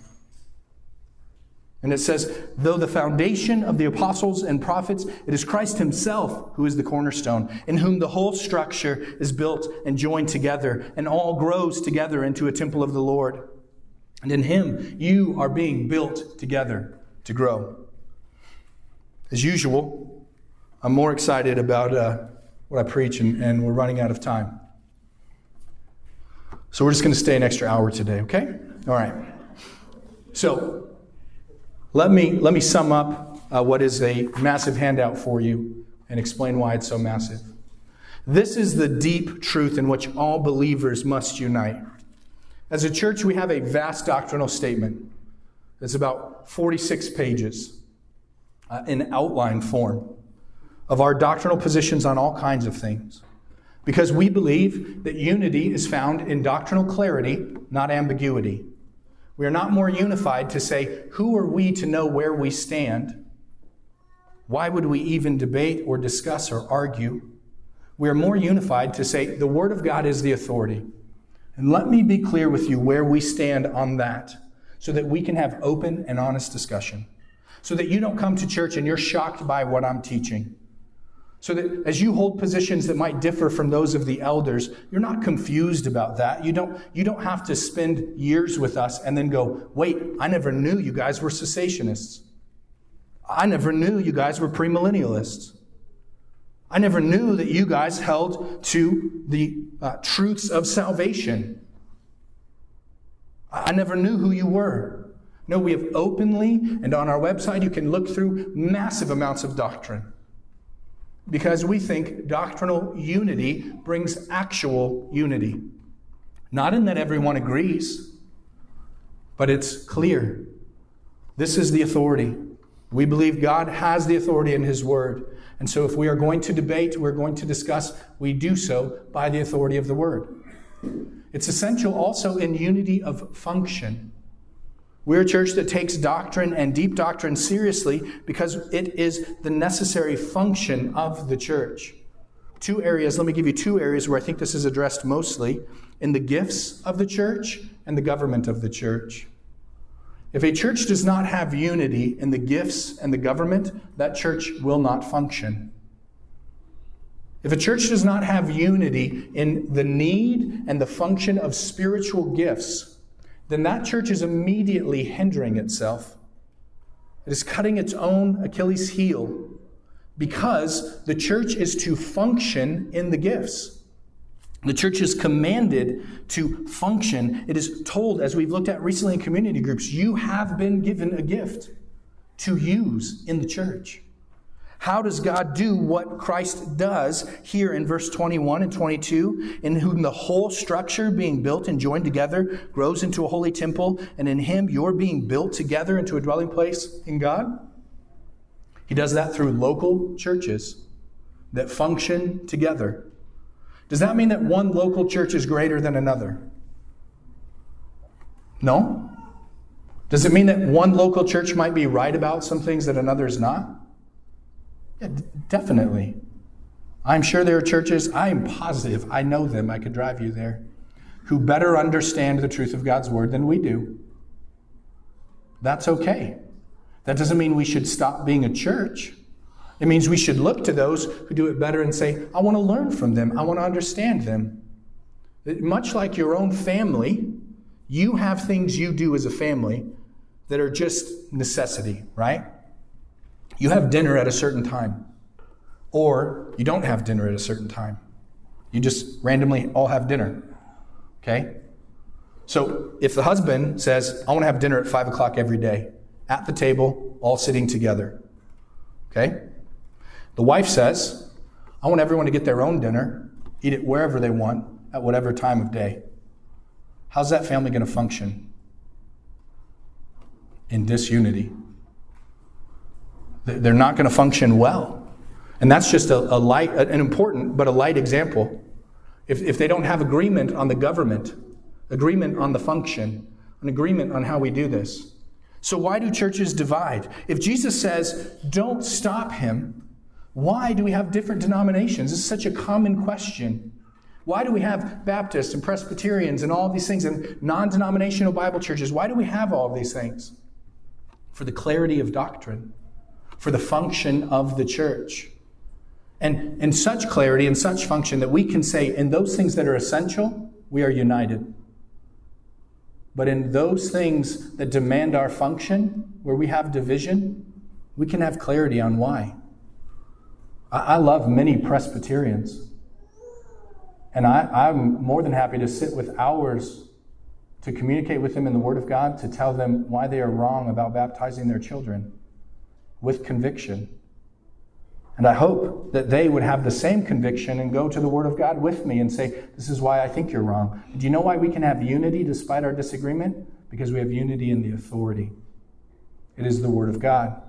And it says, though the foundation of the apostles and prophets, it is Christ himself who is the cornerstone, in whom the whole structure is built and joined together, and all grows together into a temple of the Lord. And in him, you are being built together to grow. As usual, I'm more excited about uh, what I preach, and, and we're running out of time. So we're just going to stay an extra hour today, okay? All right. So let me, let me sum up uh, what is a massive handout for you and explain why it's so massive. This is the deep truth in which all believers must unite. As a church, we have a vast doctrinal statement. It's about 46 pages uh, in outline form of our doctrinal positions on all kinds of things. Because we believe that unity is found in doctrinal clarity, not ambiguity. We are not more unified to say, who are we to know where we stand? Why would we even debate or discuss or argue? We are more unified to say, the Word of God is the authority. And let me be clear with you where we stand on that so that we can have open and honest discussion. So that you don't come to church and you're shocked by what I'm teaching. So that as you hold positions that might differ from those of the elders, you're not confused about that. You don't, you don't have to spend years with us and then go, wait, I never knew you guys were cessationists. I never knew you guys were premillennialists. I never knew that you guys held to the uh, truths of salvation. I never knew who you were. No, we have openly, and on our website, you can look through massive amounts of doctrine because we think doctrinal unity brings actual unity. Not in that everyone agrees, but it's clear. This is the authority. We believe God has the authority in His Word. And so if we are going to debate, we're going to discuss, we do so by the authority of the Word. It's essential also in unity of function. We're a church that takes doctrine and deep doctrine seriously because it is the necessary function of the church. Two areas, let me give you two areas where I think this is addressed mostly in the gifts of the church and the government of the church. If a church does not have unity in the gifts and the government, that church will not function. If a church does not have unity in the need and the function of spiritual gifts, then that church is immediately hindering itself. It is cutting its own Achilles heel because the church is to function in the gifts. The church is commanded to function. It is told, as we've looked at recently in community groups, you have been given a gift to use in the church. How does God do what Christ does here in verse 21 and 22, in whom the whole structure being built and joined together grows into a holy temple, and in him you're being built together into a dwelling place in God? He does that through local churches that function together does that mean that one local church is greater than another? No. Does it mean that one local church might be right about some things that another is not? Definitely. I'm sure there are churches, I am positive, I know them, I could drive you there, who better understand the truth of God's word than we do. That's okay. That doesn't mean we should stop being a church. It means we should look to those who do it better and say, I want to learn from them. I want to understand them. Much like your own family, you have things you do as a family that are just necessity, right? You have dinner at a certain time, or you don't have dinner at a certain time. You just randomly all have dinner, okay? So if the husband says, I want to have dinner at 5 o'clock every day, at the table, all sitting together, okay? The wife says, I want everyone to get their own dinner, eat it wherever they want, at whatever time of day. How's that family going to function? In disunity. They're not going to function well. And that's just a, a, light, an important but a light example. If, if they don't have agreement on the government, agreement on the function, an agreement on how we do this. So, why do churches divide? If Jesus says, don't stop him, why do we have different denominations? This is such a common question. Why do we have Baptists and Presbyterians and all these things and non denominational Bible churches? Why do we have all these things? For the clarity of doctrine, for the function of the church. And in such clarity and such function that we can say, in those things that are essential, we are united. But in those things that demand our function, where we have division, we can have clarity on why. I, love many Presbyterians. And I, I'm more than happy to sit with hours to communicate with them in the Word of God, to tell them why they are wrong about baptizing their children with conviction. And I hope that they would have the same conviction and go to the Word of God with me and say, This is why I think you're wrong. Do you know why we can have unity despite our disagreement? Because we have unity in the authority. It is the Word of God.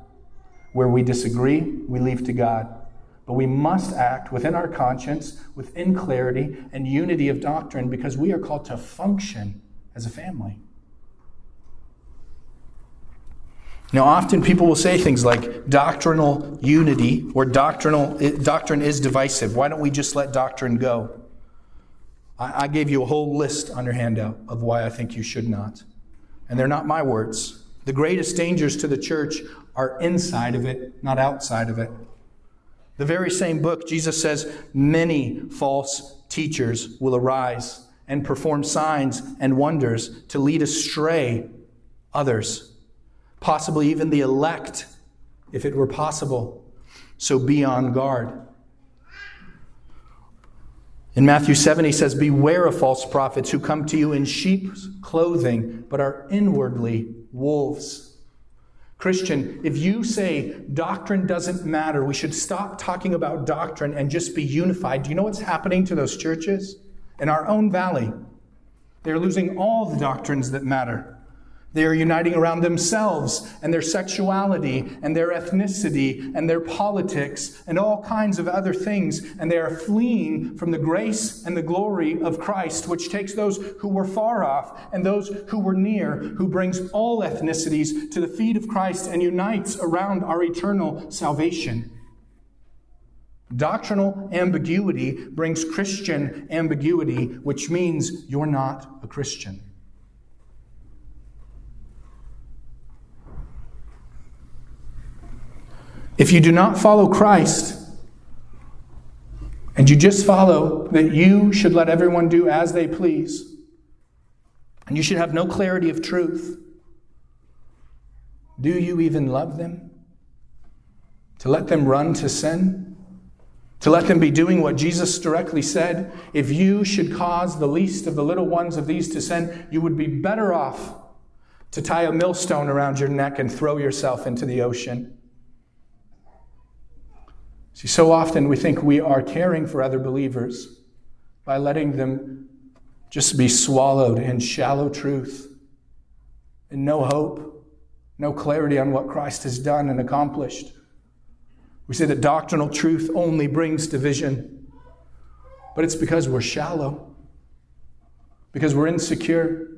Where we disagree, we leave to God. But we must act within our conscience, within clarity and unity of doctrine, because we are called to function as a family. Now, often people will say things like doctrinal unity or doctrinal doctrine is divisive. Why don't we just let doctrine go? I, I gave you a whole list on your handout of why I think you should not. And they're not my words. The greatest dangers to the church are inside of it, not outside of it. The very same book, Jesus says, many false teachers will arise and perform signs and wonders to lead astray others, possibly even the elect, if it were possible. So be on guard. In Matthew 7, he says, Beware of false prophets who come to you in sheep's clothing, but are inwardly wolves. Christian, if you say doctrine doesn't matter, we should stop talking about doctrine and just be unified, do you know what's happening to those churches? In our own valley, they're losing all the doctrines that matter They are uniting around themselves and their sexuality and their ethnicity and their politics and all kinds of other things. And they are fleeing from the grace and the glory of Christ, which takes those who were far off and those who were near, who brings all ethnicities to the feet of Christ and unites around our eternal salvation. Doctrinal ambiguity brings Christian ambiguity, which means you're not a Christian. If you do not follow Christ, and you just follow that you should let everyone do as they please, and you should have no clarity of truth, do you even love them? To let them run to sin? To let them be doing what Jesus directly said? If you should cause the least of the little ones of these to sin, you would be better off to tie a millstone around your neck and throw yourself into the ocean. See, so often we think we are caring for other believers by letting them just be swallowed in shallow truth and no hope, no clarity on what Christ has done and accomplished. We say that doctrinal truth only brings division, but it's because we're shallow, because we're insecure.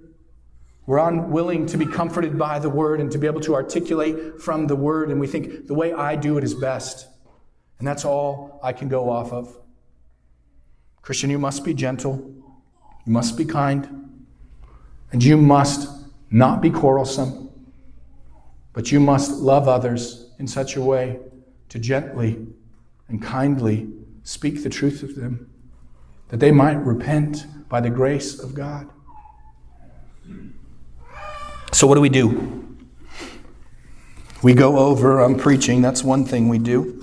We're unwilling to be comforted by the word and to be able to articulate from the word, and we think the way I do it is best. And that's all I can go off of. Christian, you must be gentle, you must be kind, and you must not be quarrelsome, but you must love others in such a way to gently and kindly speak the truth of them, that they might repent by the grace of God. So, what do we do? We go over, I'm preaching, that's one thing we do.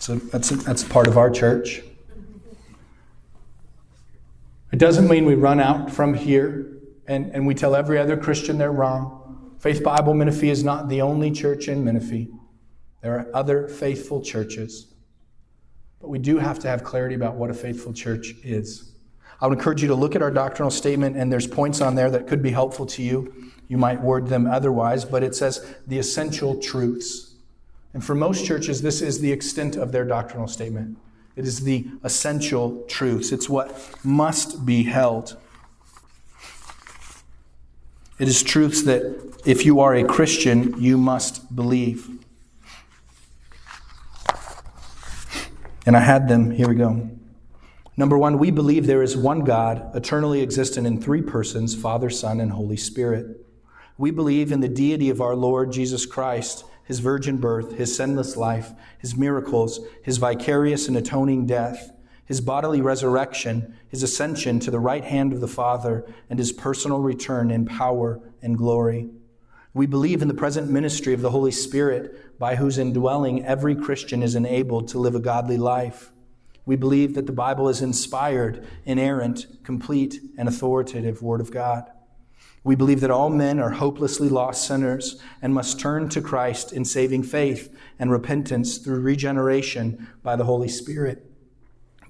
So that's, that's part of our church. It doesn't mean we run out from here and, and we tell every other Christian they're wrong. Faith Bible Menifee is not the only church in Menifee. There are other faithful churches. But we do have to have clarity about what a faithful church is. I would encourage you to look at our doctrinal statement, and there's points on there that could be helpful to you. You might word them otherwise, but it says the essential truths. And for most churches, this is the extent of their doctrinal statement. It is the essential truths, it's what must be held. It is truths that if you are a Christian, you must believe. And I had them. Here we go. Number one, we believe there is one God, eternally existent in three persons Father, Son, and Holy Spirit. We believe in the deity of our Lord Jesus Christ his virgin birth, his sinless life, his miracles, his vicarious and atoning death, his bodily resurrection, his ascension to the right hand of the Father, and his personal return in power and glory. We believe in the present ministry of the Holy Spirit, by whose indwelling every Christian is enabled to live a godly life. We believe that the Bible is inspired, inerrant, complete, and authoritative Word of God. We believe that all men are hopelessly lost sinners and must turn to Christ in saving faith and repentance through regeneration by the Holy Spirit,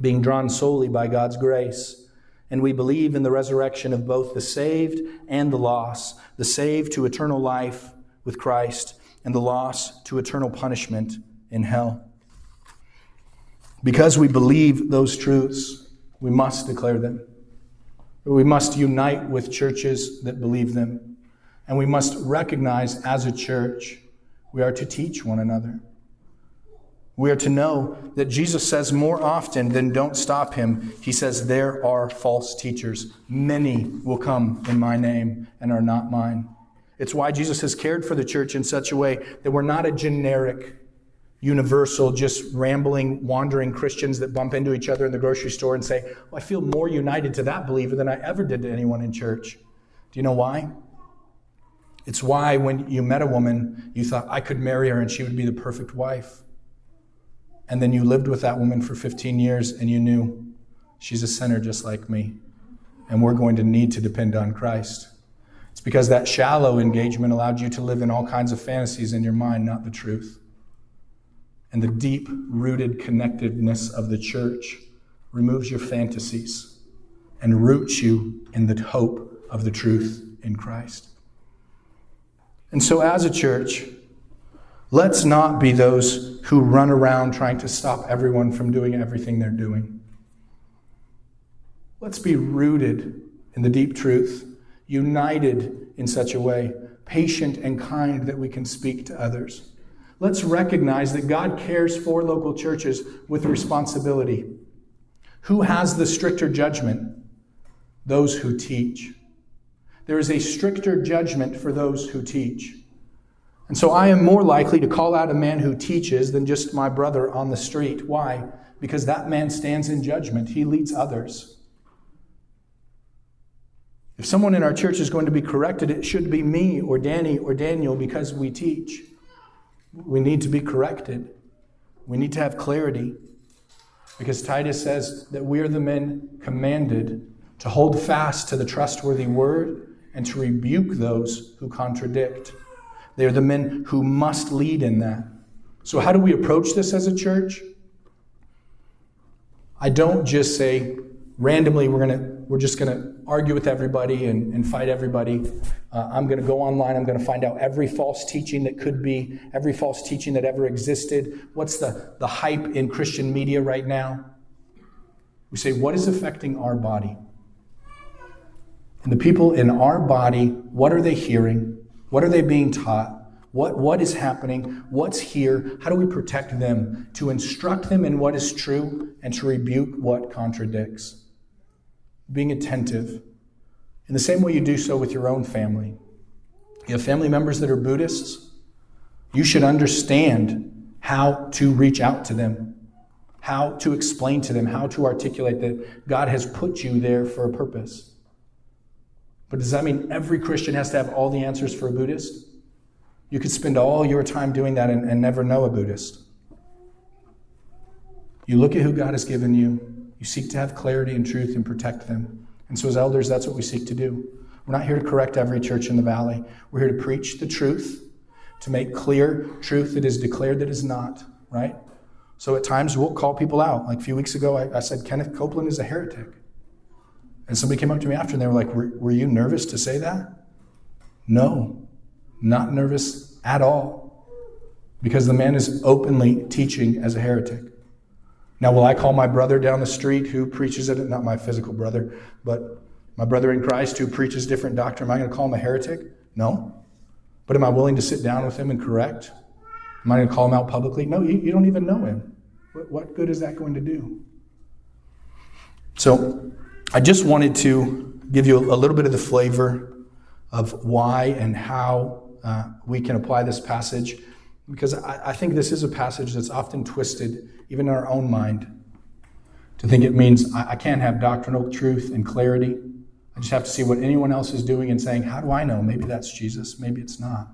being drawn solely by God's grace. And we believe in the resurrection of both the saved and the lost, the saved to eternal life with Christ, and the lost to eternal punishment in hell. Because we believe those truths, we must declare them. We must unite with churches that believe them. And we must recognize as a church, we are to teach one another. We are to know that Jesus says more often than don't stop him, he says, There are false teachers. Many will come in my name and are not mine. It's why Jesus has cared for the church in such a way that we're not a generic universal, just rambling, wandering Christians that bump into each other in the grocery store and say, well, I feel more united to that believer than I ever did to anyone in church. Do you know why? It's why when you met a woman, you thought, I could marry her and she would be the perfect wife. And then you lived with that woman for 15 years and you knew she's a sinner just like me. And we're going to need to depend on Christ. It's because that shallow engagement allowed you to live in all kinds of fantasies in your mind, not the truth and the deep rooted connectedness of the church removes your fantasies and roots you in the hope of the truth in Christ. And so, as a church, let's not be those who run around trying to stop everyone from doing everything they're doing. Let's be rooted in the deep truth, united in such a way, patient and kind that we can speak to others. Let's recognize that God cares for local churches with responsibility. Who has the stricter judgment? Those who teach. There is a stricter judgment for those who teach. And so I am more likely to call out a man who teaches than just my brother on the street. Why? Because that man stands in judgment, he leads others. If someone in our church is going to be corrected, it should be me or Danny or Daniel because we teach. We need to be corrected. We need to have clarity because Titus says that we are the men commanded to hold fast to the trustworthy word and to rebuke those who contradict. They are the men who must lead in that. So, how do we approach this as a church? I don't just say randomly we're to we're just going to argue with everybody and, and fight everybody. Uh, I'm going to go online. I'm going to find out every false teaching that could be, every false teaching that ever existed. What's the, the hype in Christian media right now? We say, what is affecting our body? And the people in our body, what are they hearing? What are they being taught? What, what is happening? What's here? How do we protect them? To instruct them in what is true and to rebuke what contradicts being attentive in the same way you do so with your own family. You have family members that are Buddhists, you should understand how to reach out to them, how to explain to them, how to articulate that God has put you there for a purpose. But does that mean every Christian has to have all the answers for a Buddhist? You could spend all your time doing that and, and never know a Buddhist. You look at who God has given you, you seek to have clarity and truth and protect them. And so, as elders, that's what we seek to do. We're not here to correct every church in the valley. We're here to preach the truth, to make clear truth that is declared that is not, right? So, at times, we'll call people out. Like a few weeks ago, I, I said, Kenneth Copeland is a heretic. And somebody came up to me after and they were like, were, were you nervous to say that? No, not nervous at all. Because the man is openly teaching as a heretic. Now, will I call my brother down the street who preaches it? Not my physical brother, but my brother in Christ who preaches different doctrine. Am I going to call him a heretic? No. But am I willing to sit down with him and correct? Am I going to call him out publicly? No, you, you don't even know him. What, what good is that going to do? So, I just wanted to give you a little bit of the flavor of why and how uh, we can apply this passage because I, I think this is a passage that's often twisted, even in our own mind, to think it means I, I can't have doctrinal truth and clarity. I just have to see what anyone else is doing and saying, How do I know? Maybe that's Jesus, maybe it's not.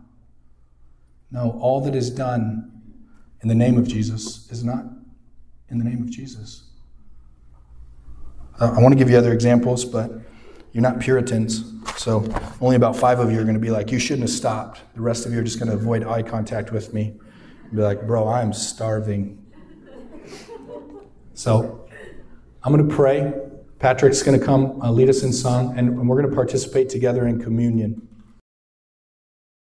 No, all that is done in the name of Jesus is not in the name of Jesus. Uh, I want to give you other examples, but you're not Puritans. So only about five of you are going to be like, you shouldn't have stopped. The rest of you are just going to avoid eye contact with me and be like, bro, I'm starving. So I'm going to pray. Patrick's going to come uh, lead us in song, and we're going to participate together in communion.